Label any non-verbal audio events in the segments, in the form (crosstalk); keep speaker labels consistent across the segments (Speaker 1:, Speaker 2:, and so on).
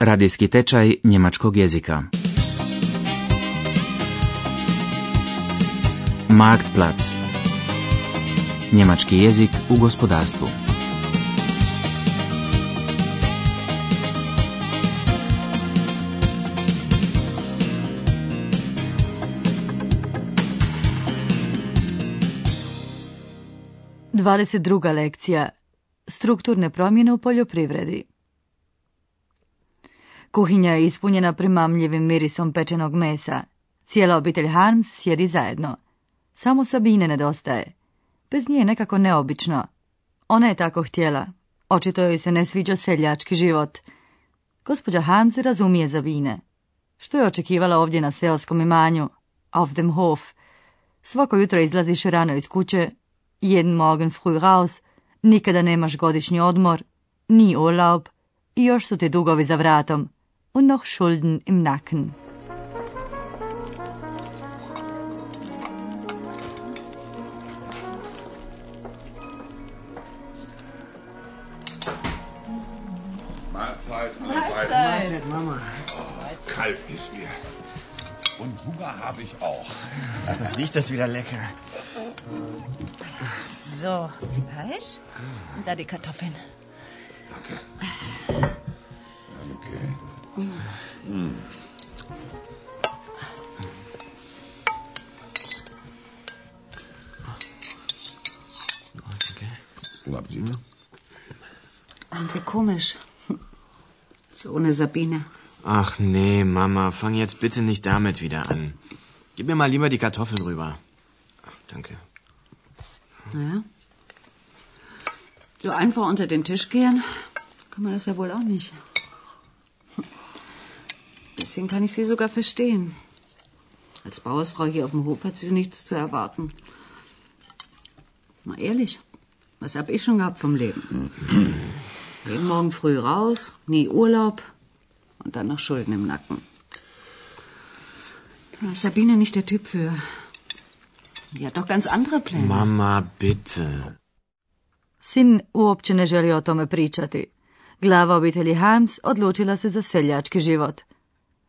Speaker 1: Radijski tečaj njemačkog jezika. Marktplatz. Njemački jezik u gospodarstvu.
Speaker 2: Dvadeset druga lekcija. Strukturne promjene u poljoprivredi. Kuhinja je ispunjena primamljivim mirisom pečenog mesa. Cijela obitelj Harms sjedi zajedno. Samo Sabine nedostaje. Bez nje je nekako neobično. Ona je tako htjela. Očito joj se ne sviđa seljački život. Gospođa Harms razumije Sabine. Što je očekivala ovdje na seoskom imanju? Auf dem Hof. Svako jutro izlaziš rano iz kuće, jeden Morgen früh raus, nikada nemaš godišnji odmor, ni urlaub i još su ti dugovi za vratom und noch Schulden im Nacken.
Speaker 3: Mahlzeit.
Speaker 2: Mahlzeit.
Speaker 4: Mahlzeit, Mama.
Speaker 3: Kalt ist mir. Und Hunger habe ich auch.
Speaker 4: Ach, das riecht das wieder lecker.
Speaker 5: So, Fleisch und da die Kartoffeln.
Speaker 3: Danke. Danke. Guten Appetit.
Speaker 5: Wie komisch. So ohne Sabine.
Speaker 4: Ach nee, Mama, fang jetzt bitte nicht damit wieder an. Gib mir mal lieber die Kartoffeln rüber. Ach, danke.
Speaker 5: Naja. So einfach unter den Tisch gehen, kann man das ja wohl auch nicht. Deswegen kann ich sie sogar verstehen. Als Bauersfrau hier auf dem Hof hat sie nichts zu erwarten. Mal ehrlich, was hab ich schon gehabt vom Leben? (clears throat) Jeden Morgen früh raus, nie Urlaub und dann noch Schulden im Nacken. Ist Sabine nicht der Typ für. Die hat doch ganz andere Pläne.
Speaker 4: Mama, bitte.
Speaker 2: Sin uopće ne želi o tome pričati. Glava obitelji Harms odlučila se za seljački život.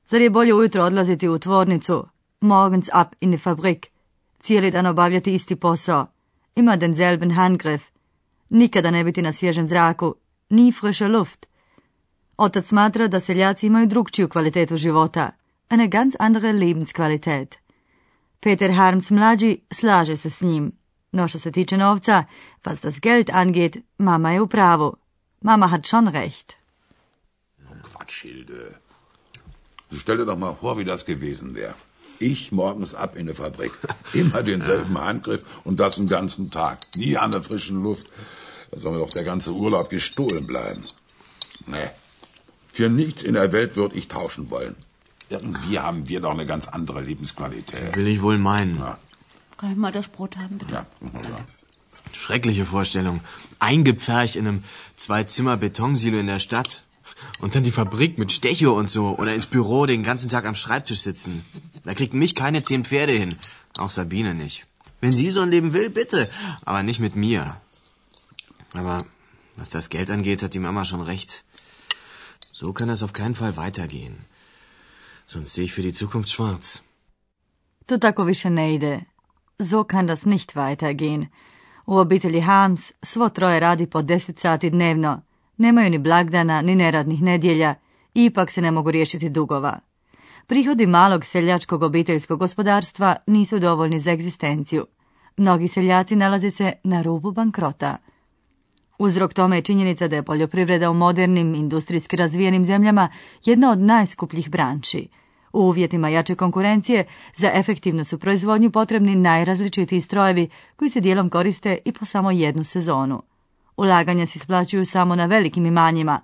Speaker 2: Zar je bolje ujutro odlaziti u tvornicu, morgens ab in die Fabrik, cijeli dan obavljati isti posao, ima denselben Handgriff, nikada ne biti na svježem zraku, ni frische Luft. Otac smatra da seljaci imaju drugčiju kvalitetu života, eine ganz andere Lebensqualität. Peter Harms mlađi slaže se s njim. No što se tiče novca, was das Geld angeht, mama je u pravu. Mama hat schon recht.
Speaker 3: Quatsch, Hilde. Stell dir doch mal vor, wie das gewesen wäre. Ich morgens ab in die Fabrik. Immer (laughs) denselben Handgriff und das den ganzen Tag. Nie an der frischen Luft. Da soll mir doch der ganze Urlaub gestohlen bleiben. Nee. Für nichts in der Welt würde ich tauschen wollen. Irgendwie haben wir doch eine ganz andere Lebensqualität.
Speaker 4: Will ich wohl meinen.
Speaker 3: Ja,
Speaker 5: Kann ich mal das Brot haben, bitte?
Speaker 3: ja, ja.
Speaker 4: Schreckliche Vorstellung. Eingepfercht in einem Zwei-Zimmer-Betonsilo in der Stadt. Und dann die Fabrik mit Stecho und so. Oder ins Büro den ganzen Tag am Schreibtisch sitzen. Da kriegt mich keine zehn Pferde hin. Auch Sabine nicht. Wenn sie so ein Leben will, bitte. Aber nicht mit mir. Aber was das Geld angeht, hat die Mama schon recht. So kann es auf keinen Fall weitergehen. Sonst sehe ich für die Zukunft schwarz.
Speaker 2: To tako više ne ide. So kann das nicht weitergehen. U obitelji Harms svo troje radi po 10 sati dnevno. Nemaju ni blagdana, ni neradnih nedjelja. Ipak se ne mogu riješiti dugova. Prihodi malog seljačkog obiteljskog gospodarstva nisu dovoljni za egzistenciju. Mnogi seljaci nalaze se na rubu bankrota. Uzrok tome je činjenica da je poljoprivreda u modernim, industrijski razvijenim zemljama jedna od najskupljih branči. U uvjetima jače konkurencije za efektivnu su proizvodnju potrebni najrazličitiji strojevi koji se dijelom koriste i po samo jednu sezonu. Ulaganja se isplaćuju samo na velikim imanjima.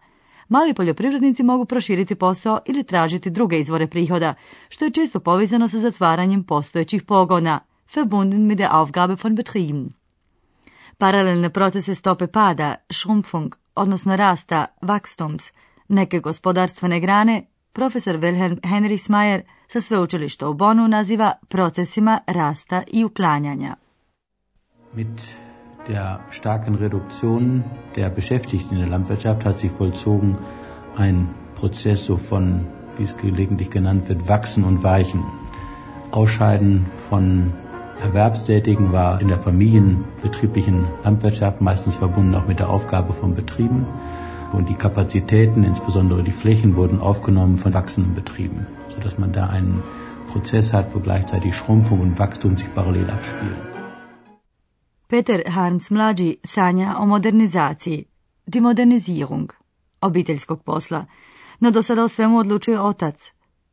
Speaker 2: Mali poljoprivrednici mogu proširiti posao ili tražiti druge izvore prihoda, što je često povezano sa zatvaranjem postojećih pogona, verbunden mit der Aufgabe von Betrieben. Paralelne procese stope pada, Schrumpfung, odnosno rasta, Wachstums, neke gospodarstvene grane, profesor Wilhelm Henrichsmayer sa sveučilišta u Bonu naziva procesima rasta i uklanjanja.
Speaker 6: Mit der starken Reduktion der Beschäftigten in der Landwirtschaft hat sich vollzogen ein Prozess so von, wie es gelegentlich genannt wird, Wachsen und Weichen. Ausscheiden von Erwerbstätigen war in der familienbetrieblichen Landwirtschaft meistens verbunden auch mit der Aufgabe von Betrieben. Und die Kapazitäten, insbesondere die Flächen, wurden aufgenommen von wachsenden Betrieben, sodass man da einen Prozess hat, wo gleichzeitig Schrumpfung und Wachstum sich parallel abspielen.
Speaker 2: Peter Harms mlađi sanja o modernizaciji, demodernizirung obiteljskog posla, no do sada o svemu odlučuje otac.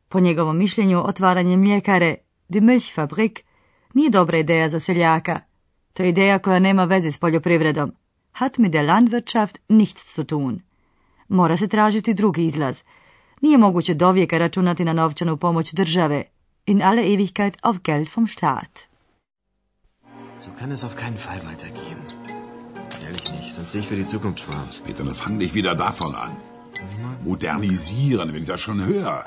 Speaker 2: Po njegovom mišljenju otvaranje mljekare, die Milchfabrik, nije dobra ideja za seljaka. To je ideja koja nema veze s poljoprivredom. Hat mit der Landwirtschaft nichts zu tun. Mora se tražiti drugi izlaz. Nije moguće dovijeka računati na novčanu pomoć države. In alle Ewigkeit auf Geld vom Staat.
Speaker 4: So kann es auf keinen Fall weitergehen. Ehrlich nicht, sonst sehe ich für die Zukunft schwarz.
Speaker 3: Peter, dann fang nicht wieder davon an. Modernisieren, wenn ich das schon höre.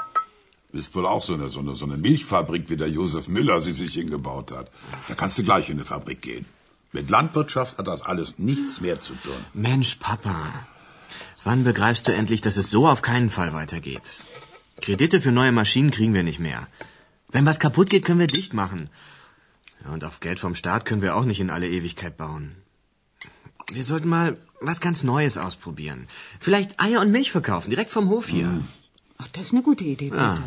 Speaker 3: Ist wohl auch so eine, so, eine, so eine Milchfabrik, wie der Josef Müller sie sich hingebaut hat. Da kannst du gleich in eine Fabrik gehen. Mit Landwirtschaft hat das alles nichts mehr zu tun.
Speaker 4: Mensch, Papa. Wann begreifst du endlich, dass es so auf keinen Fall weitergeht? Kredite für neue Maschinen kriegen wir nicht mehr. Wenn was kaputt geht, können wir dicht machen. Ja, und auf Geld vom Staat können wir auch nicht in alle Ewigkeit bauen. Wir sollten mal was ganz Neues ausprobieren. Vielleicht Eier und Milch verkaufen, direkt vom Hof hier.
Speaker 5: Ach, das ist eine gute Idee, Peter.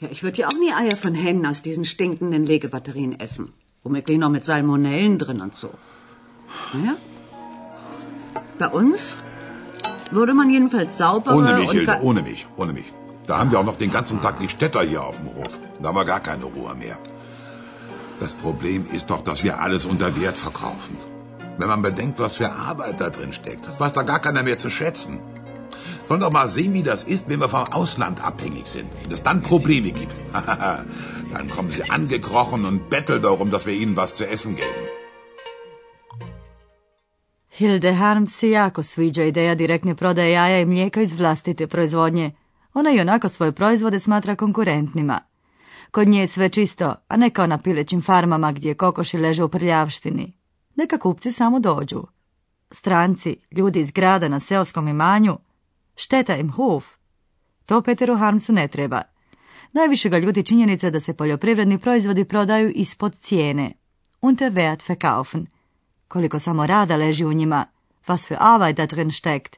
Speaker 5: Ja, ich würde ja auch nie Eier von Hennen aus diesen stinkenden Legebatterien essen. Womöglich noch mit Salmonellen drin und so. Naja. Bei uns würde man jedenfalls saubere
Speaker 3: Ohne mich,
Speaker 5: und...
Speaker 3: Hilde, ohne mich, ohne mich. Da haben wir auch noch den ganzen Tag die Städter hier auf dem Hof. Da haben wir gar keine Ruhe mehr. Das Problem ist doch, dass wir alles unter Wert verkaufen. Wenn man bedenkt, was für Arbeit da drin steckt, das weiß da gar keiner mehr zu schätzen. Sollen doch mal sehen, wie das ist, wenn wir vom Ausland abhängig sind. Wenn es dann Probleme gibt. (laughs) dann kommen sie angekrochen und betteln darum, dass wir ihnen was zu essen geben.
Speaker 2: Hilde Harms se jako sviđa ideja direktne prodaje jaja i mlijeka iz vlastite proizvodnje. Ona i onako svoje proizvode smatra konkurentnima. Kod nje je sve čisto, a ne kao na pilećim farmama gdje kokoši leže u prljavštini. Neka kupci samo dođu. Stranci, ljudi iz grada na seoskom imanju, šteta im huf. To Peteru Harmsu ne treba. Najviše ga ljudi činjenica da se poljoprivredni proizvodi prodaju ispod cijene. Unter Wert verkaufen. Koliko samo rada leži u njima, was für Arbeit da drin steckt.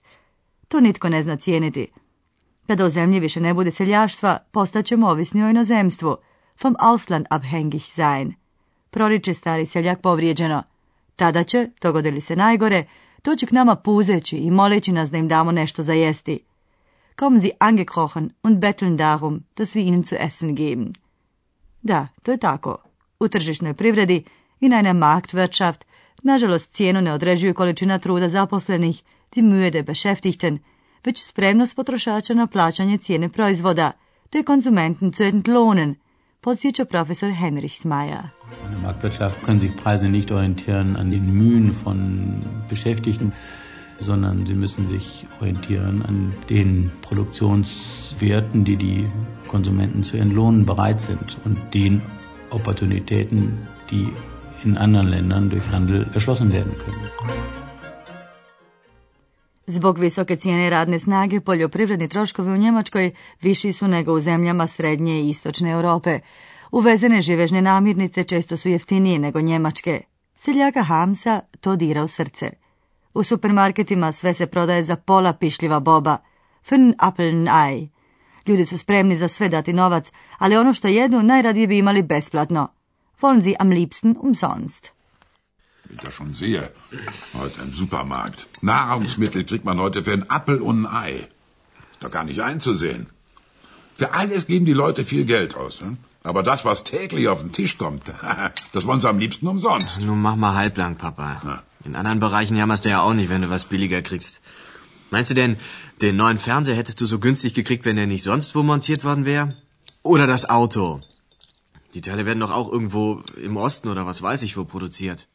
Speaker 2: To nitko ne zna cijeniti. Kada u zemlji više ne bude seljaštva, postaćemo ovisni o inozemstvu, vom Ausland abhängig sein. Proriče stari seljak povrijeđeno. Tada će, dogodi li se najgore, doći k nama puzeći i moleći nas da im damo nešto za jesti. Kommen sie angekrochen und betteln darum, dass wir ihnen zu essen geben. Da, to je tako. U tržišnoj privredi i na Marktwirtschaft nažalost cijenu ne određuju količina truda zaposlenih, die Mühe der Beschäftigten, već spremnost potrošača na plaćanje cijene proizvoda, te Konsumenten zu entlohnen, podsjeća profesor Henrich Smeyer.
Speaker 6: In der Marktwirtschaft können sich Preise nicht orientieren an den Mühen von Beschäftigten, sondern sie müssen sich orientieren an den Produktionswerten, die die Konsumenten zu entlohnen bereit sind und den Opportunitäten, die in anderen Ländern durch Handel erschlossen werden können.
Speaker 2: Zbog visoke cijene radne snage, poljoprivredni troškovi u Njemačkoj viši su nego u zemljama srednje i istočne Europe. Uvezene živežne namirnice često su jeftinije nego njemačke. Seljaka Hamsa to dira u srce. U supermarketima sve se prodaje za pola pišljiva boba. Fn Appeln Ei. Ljudi su spremni za sve dati novac, ali ono što jedu najradije bi imali besplatno. Wollen sie am liebsten umsonst.
Speaker 3: Wie ich das schon sehe. Heute ein Supermarkt. Nahrungsmittel kriegt man heute für einen Appel und ein Ei. Ist doch gar nicht einzusehen. Für alles geben die Leute viel Geld aus. Ne? Aber das, was täglich auf den Tisch kommt, (laughs) das wollen sie am liebsten umsonst.
Speaker 4: Nun mach mal halblang, Papa.
Speaker 3: Ja.
Speaker 4: In anderen Bereichen jammerst du ja auch nicht, wenn du was billiger kriegst. Meinst du denn, den neuen Fernseher hättest du so günstig gekriegt, wenn er nicht sonst wo montiert worden wäre? Oder das Auto? Die Teile werden doch auch irgendwo im Osten oder was weiß ich wo produziert.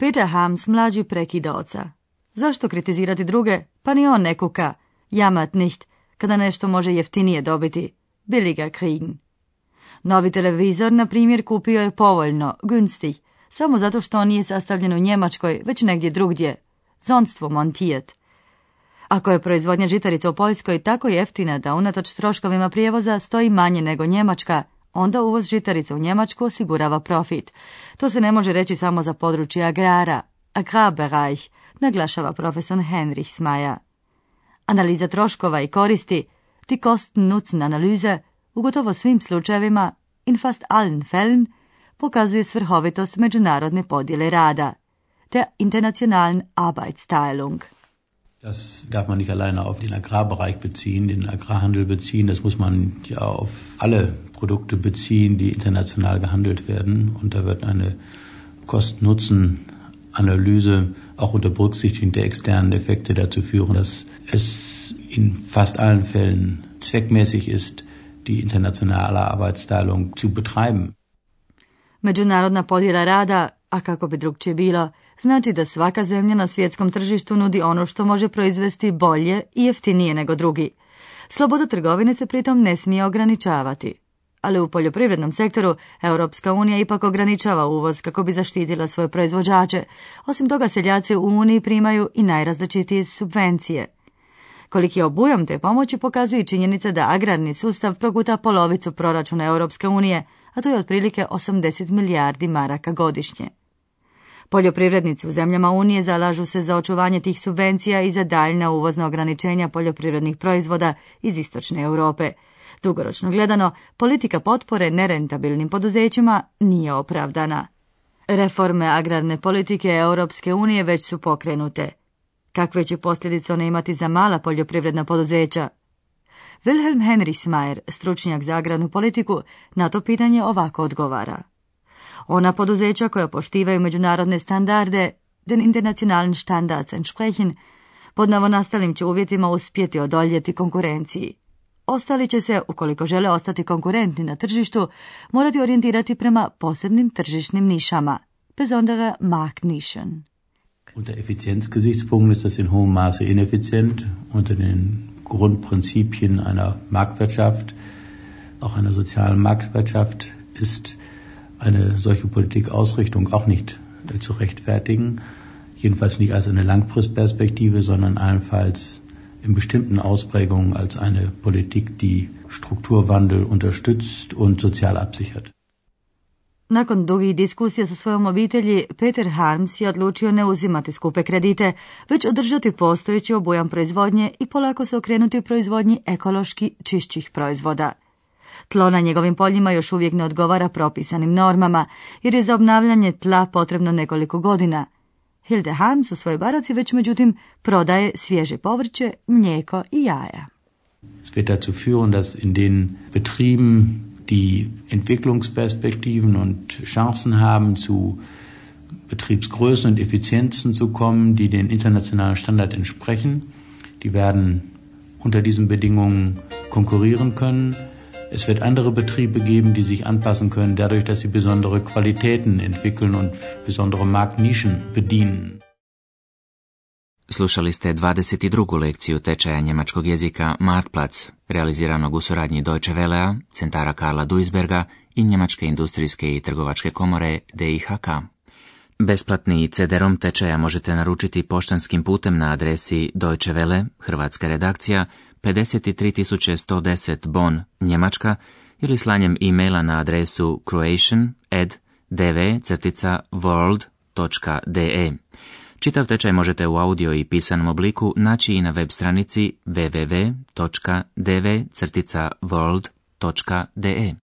Speaker 2: Peter Hams mlađi prekida oca. Zašto kritizirati druge? Pa ni on ne kuka. Jamat nicht, kada nešto može jeftinije dobiti. Billiger kriegen. Novi televizor, na primjer, kupio je povoljno, günstig, samo zato što on nije sastavljen u Njemačkoj, već negdje drugdje. Sonst wo montiert. Ako je proizvodnja žitarica u Poljskoj tako jeftina da unatoč troškovima prijevoza stoji manje nego Njemačka, onda uvoz žitarica u Njemačku osigurava profit. To se ne može reći samo za područje agrara, Agrarbereich, naglašava profesor Henrich Smaja. Analiza troškova i koristi, ti Kosten-Nutzen analize, u svim slučajevima, in fast allen Fällen, pokazuje svrhovitost međunarodne podjele rada, der internationalen Arbeitsteilung.
Speaker 6: Das darf man nicht alleine auf den Agrarbereich beziehen, den Agrarhandel beziehen. Das muss man ja auf alle Produkte beziehen, die international gehandelt werden. Und da wird eine Kosten-Nutzen-Analyse auch unter Berücksichtigung der externen Effekte dazu führen, dass es in fast allen Fällen zweckmäßig ist, die internationale Arbeitsteilung zu betreiben.
Speaker 2: Međunarodna podjela rada, a kako bi drugčije bilo, znači da svaka zemlja na svjetskom tržištu nudi ono što može proizvesti bolje i jeftinije nego drugi. Sloboda trgovine se pritom ne smije ograničavati. Ali u poljoprivrednom sektoru Europska unija ipak ograničava uvoz kako bi zaštitila svoje proizvođače. Osim toga seljaci u Uniji primaju i najrazličitije subvencije. Koliki je obujam te pomoći pokazuje činjenica da agrarni sustav proguta polovicu proračuna Europske unije, a to je otprilike 80 milijardi maraka godišnje. Poljoprivrednici u zemljama Unije zalažu se za očuvanje tih subvencija i za daljna uvozna ograničenja poljoprivrednih proizvoda iz istočne Europe. Dugoročno gledano, politika potpore nerentabilnim poduzećima nije opravdana. Reforme agrarne politike Europske unije već su pokrenute. Kakve će posljedice one imati za mala poljoprivredna poduzeća? Wilhelm Henry stručnjak za agrarnu politiku, na to pitanje ovako odgovara. Ona poduzeća koja poštivaju međunarodne standarde, den internationalen Standards entsprechen, pod novonastalim će uvjetima uspjeti odoljeti konkurenciji. Ostali će se, ukoliko žele ostati konkurentni na tržištu, morati orijentirati prema posebnim tržišnim nišama, besondere Marktnischen.
Speaker 6: Unter Effizienzgesichtspunkten ist das in hohem Maße ineffizient. Unter den Grundprinzipien einer Marktwirtschaft, auch einer sozialen Marktwirtschaft, ist eine solche Politikausrichtung auch nicht zu rechtfertigen. Jedenfalls nicht als eine Langfristperspektive, sondern allenfalls in bestimmten Ausprägungen als eine Politik, die Strukturwandel unterstützt und sozial absichert.
Speaker 2: Nakon dugih diskusija sa svojom obitelji, Peter Harms je odlučio ne uzimati skupe kredite, već održati postojeći obujam proizvodnje i polako se okrenuti u proizvodnji ekološki čišćih proizvoda. Tlo na njegovim poljima još uvijek ne odgovara propisanim normama, jer je za obnavljanje tla potrebno nekoliko godina. Hilde Harms u svojoj baraci već međutim prodaje svježe povrće, mlijeko i jaja.
Speaker 6: Es wird dazu führen, dass in den Betrieben die Entwicklungsperspektiven und Chancen haben, zu Betriebsgrößen und Effizienzen zu kommen, die den internationalen Standard entsprechen. Die werden unter diesen Bedingungen konkurrieren können. Es wird andere Betriebe geben, die sich anpassen können, dadurch, dass sie besondere Qualitäten entwickeln und besondere Marktnischen bedienen.
Speaker 1: Slušali ste 22. lekciju tečaja njemačkog jezika Marktplatz, realiziranog u suradnji Deutsche Wellea, centara Karla Duisberga i Njemačke industrijske i trgovačke komore DIHK. Besplatni CD-rom tečaja možete naručiti poštanskim putem na adresi Deutsche Welle, hrvatska redakcija, 53110 Bonn, Njemačka, ili slanjem e-maila na adresu croatian.dv.world.de. Čitav tečaj možete u audio i pisanom obliku naći i na web stranici www.dv.world.de.